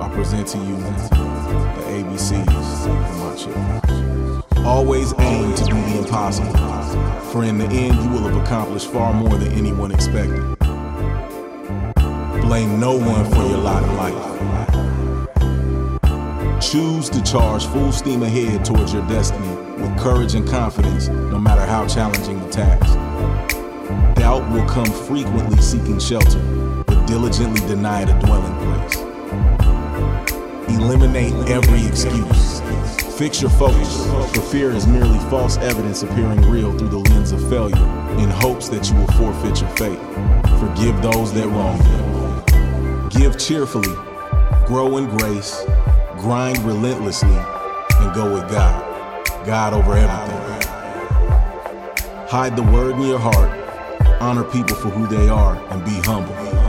I present to you the ABCs of my children. Always aim to do the impossible, for in the end, you will have accomplished far more than anyone expected. Blame no one for your lot in life. Choose to charge full steam ahead towards your destiny with courage and confidence, no matter how challenging the task. Doubt will come frequently seeking shelter, but diligently denied a dwelling place. Eliminate every excuse. Fix your focus, for fear is merely false evidence appearing real through the lens of failure, in hopes that you will forfeit your fate. Forgive those that wrong you. Give cheerfully, grow in grace, grind relentlessly, and go with God. God over everything. Hide the word in your heart, honor people for who they are, and be humble.